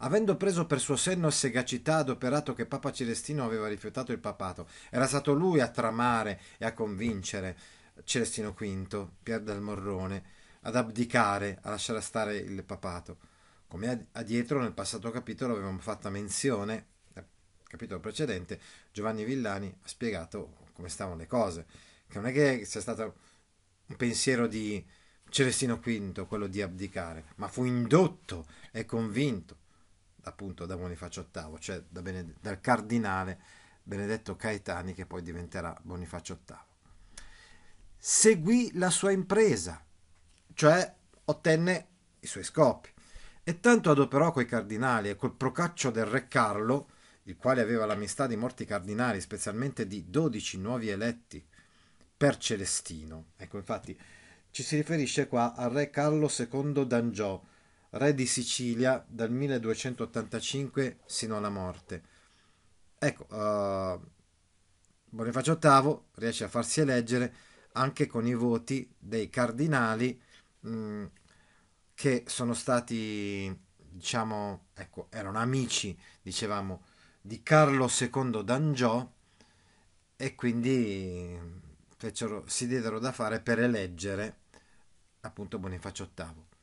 Avendo preso per suo senno segacità adoperato che Papa Celestino aveva rifiutato il papato, era stato lui a tramare e a convincere Celestino V, Pier del Morrone, ad abdicare, a lasciare stare il papato. Come addietro nel passato capitolo avevamo fatto menzione, nel capitolo precedente, Giovanni Villani ha spiegato come stavano le cose, che non è che sia stato un pensiero di Celestino V quello di abdicare, ma fu indotto e convinto appunto da Bonifacio VIII, cioè da Bened- dal cardinale Benedetto Caetani che poi diventerà Bonifacio VIII. Seguì la sua impresa, cioè ottenne i suoi scopi, e tanto adoperò coi cardinali e col procaccio del re Carlo, il quale aveva l'amistà di molti cardinali, specialmente di dodici nuovi eletti per Celestino. Ecco, infatti ci si riferisce qua al re Carlo II d'Angiò, re di Sicilia dal 1285 sino alla morte. Ecco, uh, Bonifacio VIII riesce a farsi eleggere anche con i voti dei cardinali mh, mm, che sono stati, diciamo, ecco, erano amici, dicevamo, di Carlo II d'Angiò e quindi fecero, si diedero da fare per eleggere appunto Bonifacio VIII.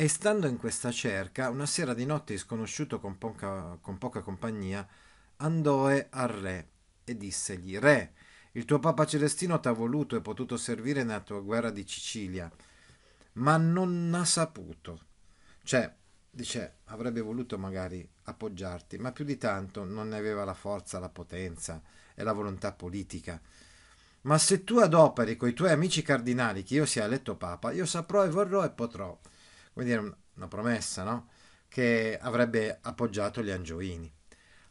E stando in questa cerca, una sera di notte sconosciuto con poca, con poca compagnia andoe al re e dissegli, Re, il tuo Papa Celestino t'ha voluto e potuto servire nella tua guerra di Sicilia, ma non ha saputo. Cioè, dice, avrebbe voluto magari appoggiarti, ma più di tanto non ne aveva la forza, la potenza e la volontà politica. Ma se tu adoperi coi tuoi amici cardinali che io sia eletto Papa, io saprò e vorrò e potrò. Come dire, una promessa, no? Che avrebbe appoggiato gli angioini,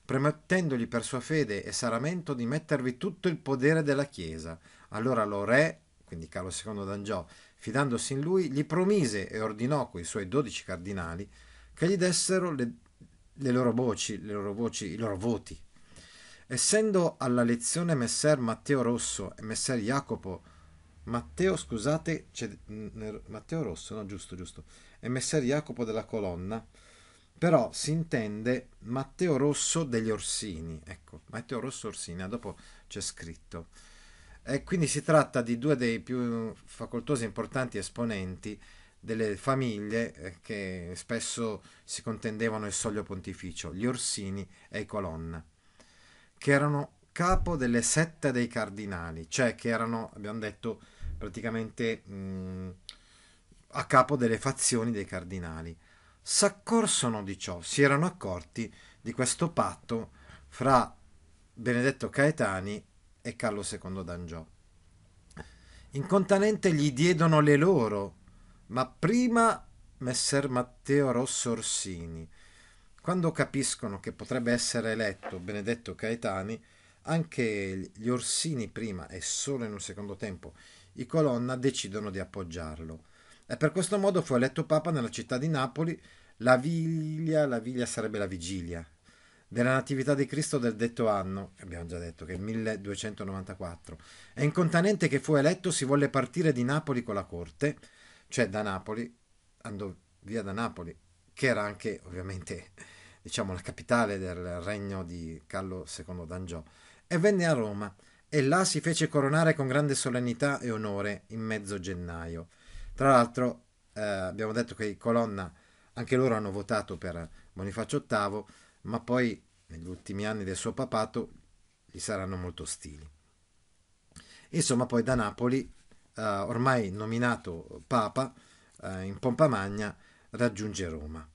promettendogli per sua fede e saramento di mettervi tutto il potere della Chiesa. Allora lo re, quindi Carlo II d'Angiò, fidandosi in lui, gli promise e ordinò coi suoi dodici cardinali che gli dessero le, le loro voci, le loro voci, i loro voti Essendo alla lezione messer Matteo Rosso e messer Jacopo Matteo, scusate, Matteo Rosso, no, giusto, giusto, e messer Jacopo della Colonna, però si intende Matteo Rosso degli Orsini, ecco, Matteo Rosso Orsini, ah, dopo c'è scritto. E quindi si tratta di due dei più facoltosi e importanti esponenti delle famiglie eh, che spesso si contendevano il soglio pontificio, gli Orsini e i Colonna che erano capo delle sette dei cardinali, cioè che erano, abbiamo detto, praticamente mh, a capo delle fazioni dei cardinali. S'accorsero di ciò, si erano accorti di questo patto fra Benedetto Caetani e Carlo II d'Angiò. Incontanente gli diedono le loro, ma prima Messer Matteo Rosso Orsini, quando capiscono che potrebbe essere eletto Benedetto Caetani, anche gli Orsini prima e solo in un secondo tempo i Colonna decidono di appoggiarlo. E per questo modo fu eletto Papa nella città di Napoli. La viglia, la viglia sarebbe la vigilia, della Natività di Cristo del detto anno, abbiamo già detto che è il 1294, e incontanente che fu eletto si volle partire di Napoli con la corte, cioè da Napoli, andò via da Napoli, che era anche ovviamente diciamo la capitale del regno di Carlo II d'Angiò, e venne a Roma. E là si fece coronare con grande solennità e onore in mezzo gennaio. Tra l'altro eh, abbiamo detto che i Colonna anche loro hanno votato per Bonifacio VIII, ma poi negli ultimi anni del suo papato gli saranno molto ostili. Insomma, poi da Napoli, eh, ormai nominato Papa, eh, in pompa magna, raggiunge Roma.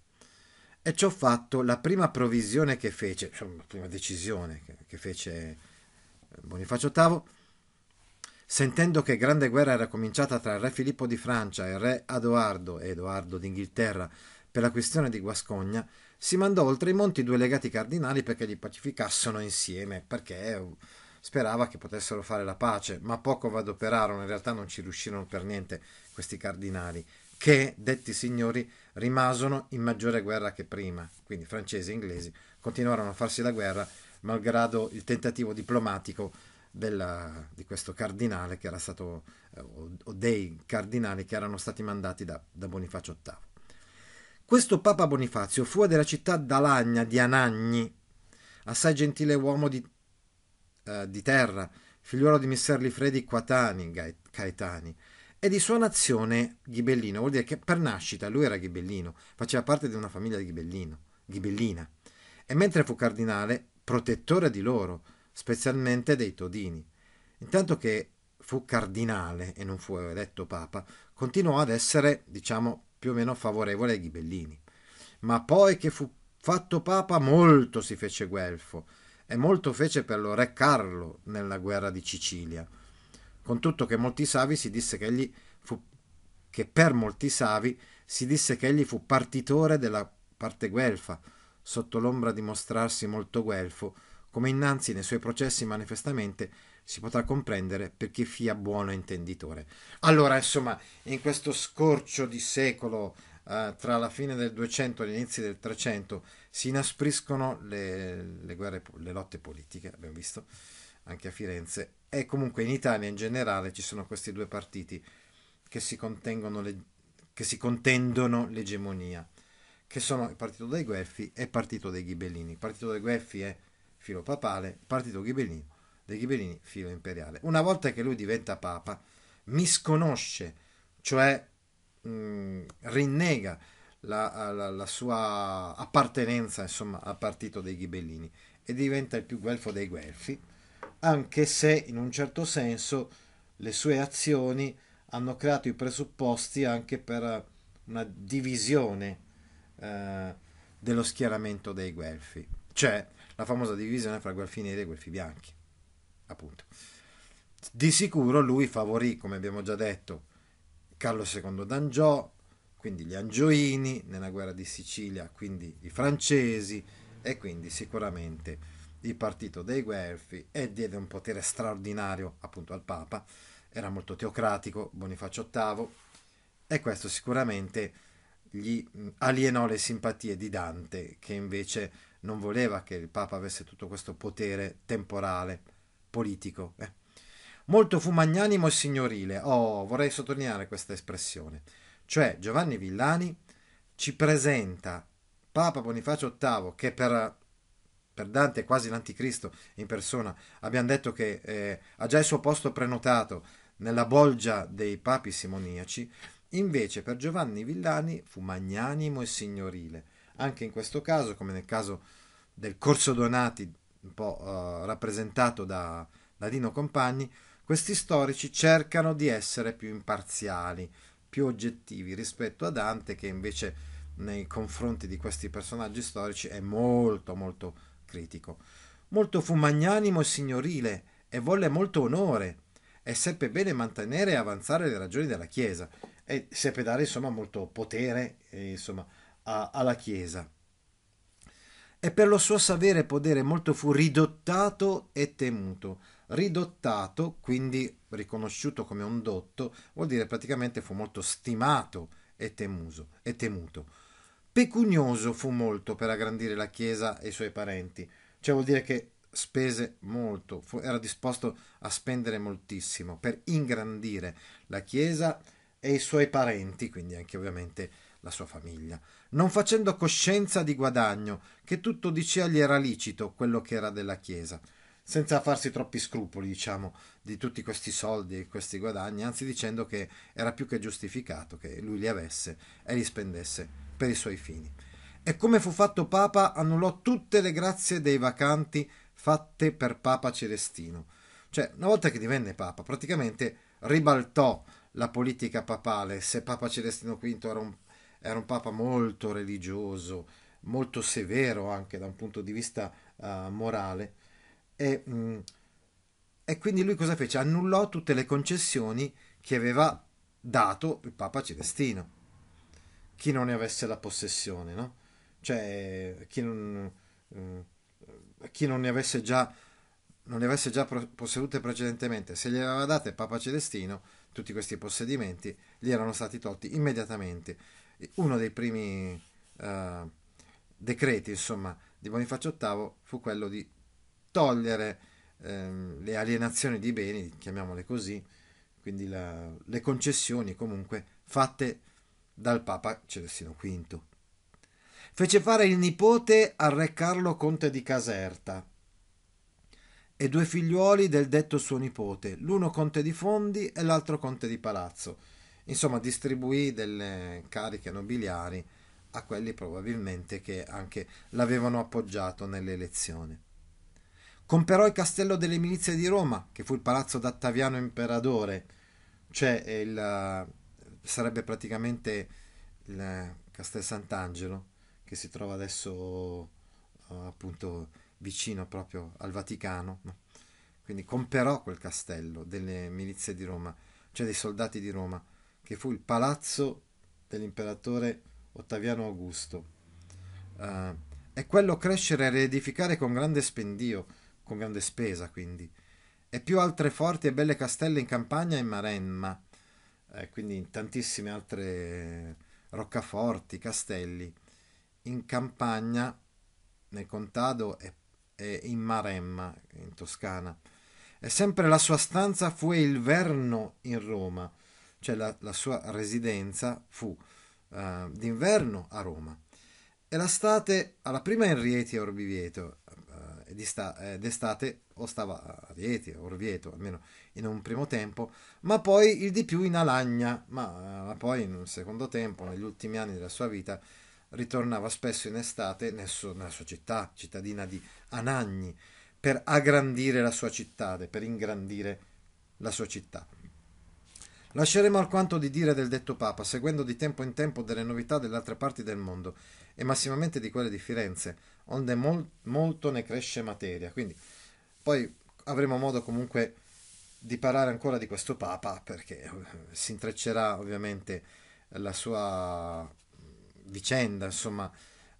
E ciò fatto, la prima provvisione che fece, cioè la prima decisione che, che fece Bonifacio VIII, sentendo che grande guerra era cominciata tra il re Filippo di Francia e il re Adoardo e Edoardo d'Inghilterra per la questione di Guascogna, si mandò oltre i monti due legati cardinali perché li pacificassero insieme, perché sperava che potessero fare la pace, ma poco vadoperarono, in realtà non ci riuscirono per niente questi cardinali che, detti signori, rimasero in maggiore guerra che prima, quindi francesi e inglesi continuarono a farsi la guerra malgrado il tentativo diplomatico della, di questo cardinale che era stato, eh, o dei cardinali che erano stati mandati da, da Bonifacio VIII. Questo Papa Bonifazio fu della città d'Alagna di Anagni, assai gentile uomo di, eh, di terra, figliuolo di Messer Lifredi Quatani, Gaetani, e di sua nazione ghibellino, vuol dire che per nascita lui era ghibellino, faceva parte di una famiglia di ghibellino, ghibellina, e mentre fu cardinale, protettore di loro, specialmente dei todini. Intanto che fu cardinale e non fu eletto papa, continuò ad essere, diciamo, più o meno favorevole ai ghibellini. Ma poi che fu fatto papa, molto si fece guelfo, e molto fece per lo re Carlo nella guerra di Sicilia con tutto che molti savi si disse che egli fu che per molti savi si disse che egli fu partitore della parte guelfa, sotto l'ombra di mostrarsi molto guelfo, come innanzi nei suoi processi manifestamente si potrà comprendere per chi fia buono intenditore. Allora, insomma, in questo scorcio di secolo eh, tra la fine del 200 e l'inizio del 300 si inaspriscono le, le guerre, le lotte politiche, abbiamo visto, anche a Firenze, e comunque in Italia in generale ci sono questi due partiti che si, le, che si contendono l'egemonia, che sono il partito dei Guelfi e il partito dei Ghibellini. Il partito dei Guelfi è filo papale, partito ghibellino, dei Ghibellini filo imperiale. Una volta che lui diventa papa, misconosce, cioè mh, rinnega la, la, la, sua appartenenza insomma, al partito dei Ghibellini e diventa il più guelfo dei guelfi, anche se in un certo senso le sue azioni hanno creato i presupposti anche per una divisione eh, dello schieramento dei guelfi, cioè la famosa divisione fra guelfi neri e guelfi bianchi, appunto. Di sicuro lui favorì, come abbiamo già detto, Carlo II d'Angiò, quindi gli Angioini nella guerra di Sicilia, quindi i francesi e quindi sicuramente il partito dei Guelfi e diede un potere straordinario appunto al Papa, era molto teocratico, Bonifacio VIII e questo sicuramente gli alienò le simpatie di Dante che invece non voleva che il Papa avesse tutto questo potere temporale, politico. Eh. Molto fu magnanimo e signorile. Oh, vorrei sottolineare questa espressione. Cioè, Giovanni Villani ci presenta Papa Bonifacio VIII, che per, per Dante è quasi l'anticristo in persona, abbiamo detto che eh, ha già il suo posto prenotato nella bolgia dei papi simoniaci, invece per Giovanni Villani fu magnanimo e signorile. Anche in questo caso, come nel caso del Corso Donati, un po' uh, rappresentato da, da Dino Compagni, questi storici cercano di essere più imparziali, più oggettivi rispetto a Dante che invece nei confronti di questi personaggi storici è molto molto critico. Molto fu magnanimo e signorile e volle molto onore e seppe bene mantenere e avanzare le ragioni della Chiesa e seppe dare insomma molto potere eh, insomma, a, alla Chiesa. E per lo suo sapere e podere molto fu ridottato e temuto ridottato, quindi riconosciuto come un dotto, vuol dire praticamente fu molto stimato e, temuso, e temuto. Pecunioso fu molto per aggrandire la Chiesa e i suoi parenti, cioè vuol dire che spese molto, fu, era disposto a spendere moltissimo per ingrandire la Chiesa e i suoi parenti, quindi anche ovviamente la sua famiglia, non facendo coscienza di guadagno, che tutto diceva gli era licito quello che era della Chiesa senza farsi troppi scrupoli, diciamo, di tutti questi soldi e questi guadagni, anzi dicendo che era più che giustificato che lui li avesse e li spendesse per i suoi fini. E come fu fatto Papa, annullò tutte le grazie dei vacanti fatte per Papa Celestino. Cioè, una volta che divenne Papa, praticamente ribaltò la politica papale. Se Papa Celestino V era un, era un Papa molto religioso, molto severo anche da un punto di vista uh, morale, e, mh, mm, e quindi lui cosa fece? Annullò tutte le concessioni che aveva dato il Papa Celestino. Chi non ne avesse la possessione, no? Cioè, chi non, eh, chi non ne avesse già, non ne avesse già possedute precedentemente, se gli aveva date Papa Celestino, tutti questi possedimenti gli erano stati tolti immediatamente. Uno dei primi uh, decreti, insomma, di Bonifacio VIII fu quello di togliere ehm, le alienazioni di beni, chiamiamole così, quindi la, le concessioni comunque fatte dal Papa Celestino V. Fece fare il nipote al re Carlo conte di Caserta e due figliuoli del detto suo nipote, l'uno conte di Fondi e l'altro conte di Palazzo. Insomma, distribuì delle cariche nobiliari a quelli probabilmente che anche l'avevano appoggiato nell'elezione. Comperò il castello delle milizie di Roma, che fu il palazzo d'Attaviano Imperatore, cioè il, sarebbe praticamente il Castel Sant'Angelo, che si trova adesso uh, appunto vicino proprio al Vaticano. No? Quindi comperò quel castello delle milizie di Roma, cioè dei soldati di Roma, che fu il palazzo dell'imperatore Ottaviano Augusto. Uh, e quello crescere e riedificare con grande spendio, con grande spesa quindi, e più altre forti e belle castelle in campagna e in Maremma, eh, quindi in tantissime altre roccaforti, castelli, in campagna, nel contado e, e in Maremma, in Toscana. E sempre la sua stanza fu il Verno in Roma, cioè la, la sua residenza fu uh, d'inverno a Roma e l'estate alla prima in Rieti a Orvieto, eh, d'estate o stava a Rieti, a Orvieto, almeno in un primo tempo, ma poi il di più in Alagna, ma, ma poi in un secondo tempo, negli ultimi anni della sua vita, ritornava spesso in estate nel suo- nella sua città, cittadina di Anagni, per aggrandire la sua città, per ingrandire la sua città. Lasceremo alquanto di dire del detto Papa, seguendo di tempo in tempo delle novità delle altre parti del mondo e massimamente di quelle di Firenze, onde mol- molto ne cresce materia. Quindi poi avremo modo comunque di parlare ancora di questo Papa, perché eh, si intreccerà ovviamente la sua vicenda, insomma,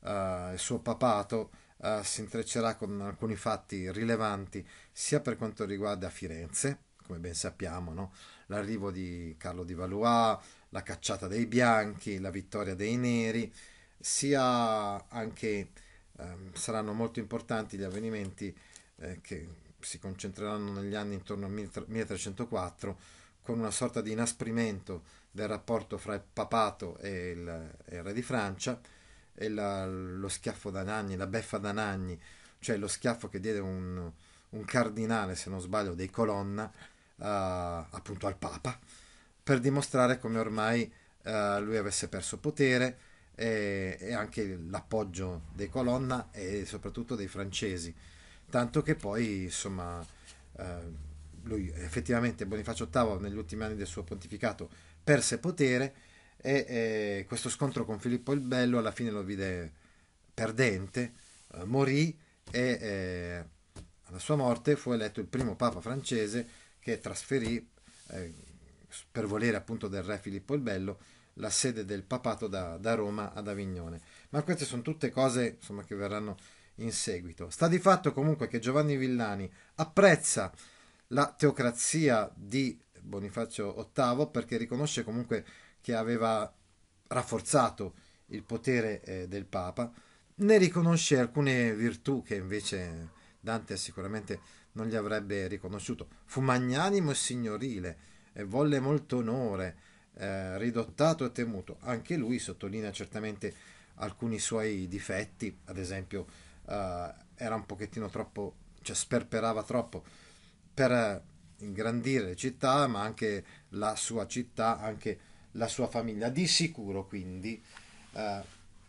eh, il suo papato eh, si intreccerà con alcuni fatti rilevanti sia per quanto riguarda Firenze, come ben sappiamo, no? L'arrivo di Carlo di Valois, la cacciata dei bianchi, la vittoria dei neri, sia anche ehm, saranno molto importanti gli avvenimenti eh, che si concentreranno negli anni intorno al 1304 con una sorta di inasprimento del rapporto fra il papato e il, e il re di Francia e la, lo schiaffo da Nagni, la beffa da Nagni, cioè lo schiaffo che diede un, un cardinale, se non sbaglio, dei Colonna, appunto al Papa, per dimostrare come ormai uh, lui avesse perso potere e, e, anche l'appoggio dei Colonna e soprattutto dei francesi. Tanto che poi, insomma, uh, lui effettivamente Bonifacio VIII negli ultimi anni del suo pontificato perse potere e, e questo scontro con Filippo il Bello alla fine lo vide perdente, eh, morì e eh, alla sua morte fu eletto il primo papa francese che trasferì eh, per volere appunto del re Filippo il Bello la sede del papato da, da, Roma ad Avignone. Ma queste sono tutte cose insomma, che verranno in seguito. Sta di fatto comunque che Giovanni Villani apprezza la teocrazia di Bonifacio VIII perché riconosce comunque che aveva rafforzato il potere eh, del Papa, ne riconosce alcune virtù che invece Dante sicuramente non gli avrebbe riconosciuto. Fu magnanimo e signorile e volle molto onore, eh, ridottato e temuto. Anche lui sottolinea certamente alcuni suoi difetti, ad esempio eh, era un pochettino troppo, cioè sperperava troppo per ingrandire le città, ma anche la sua città, anche la sua famiglia. Di sicuro, quindi, eh,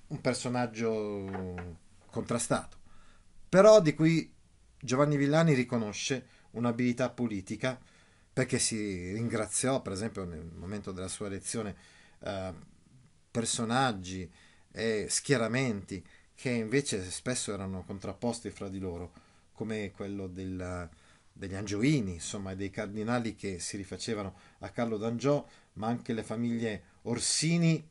un personaggio contrastato, però di cui Giovanni Villani riconosce un'abilità politica perché si ringraziò, per esempio, nel momento della sua elezione, eh, personaggi e schieramenti che invece spesso erano contrapposti fra di loro, come quello del, degli Angioini, insomma, dei cardinali che si rifacevano a Carlo d'Angiò, ma anche le famiglie Orsini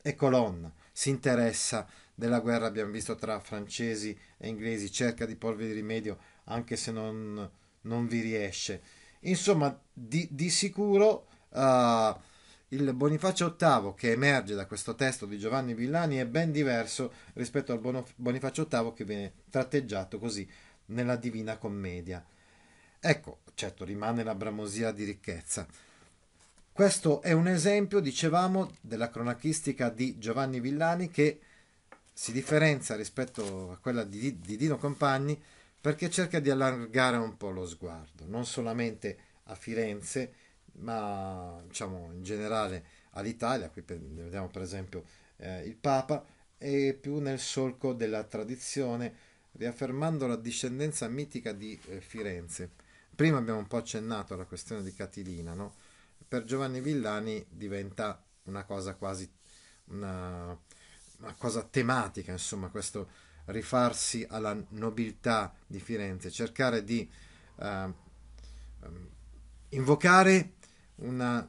e Colonna. Si interessa della guerra, abbiamo visto, tra francesi e inglesi, cerca di porvi rimedio anche se non, non vi riesce. Insomma, di, di sicuro uh, il Bonifacio VIII che emerge da questo testo di Giovanni Villani è ben diverso rispetto al Bonifacio VIII che viene tratteggiato così nella Divina Commedia. Ecco, certo, rimane la bramosia di ricchezza. Questo è un esempio, dicevamo, della cronachistica di Giovanni Villani che si differenzia rispetto a quella di, di Dino Compagni perché cerca di allargare un po' lo sguardo, non solamente a Firenze, ma diciamo in generale all'Italia, qui vediamo per esempio eh, il Papa, e più nel solco della tradizione, riaffermando la discendenza mitica di eh, Firenze. Prima abbiamo un po' accennato alla questione di Catilina, no? per Giovanni Villani diventa una cosa quasi una, una cosa tematica, insomma, questo rifarsi alla nobiltà di Firenze, cercare di uh, invocare una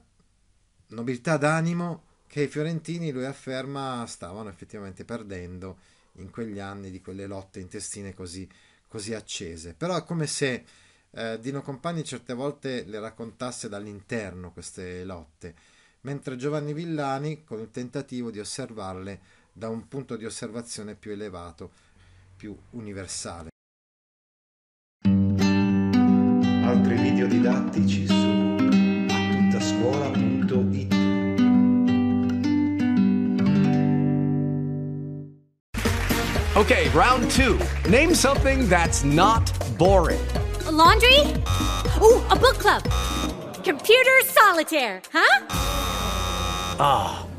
nobiltà d'animo che i fiorentini, lui afferma, stavano effettivamente perdendo in quegli anni di quelle lotte intestine così, così accese. Però è come se eh, Dino Compagni certe volte le raccontasse dall'interno queste lotte, mentre Giovanni Villani con il tentativo di osservarle da un punto di osservazione più elevato, più universale. Altri video didattici su attuttascuola.it Okay, round two. Name something that's not boring. A laundry? Ooh, a book club. Computer solitaire, huh? Ah.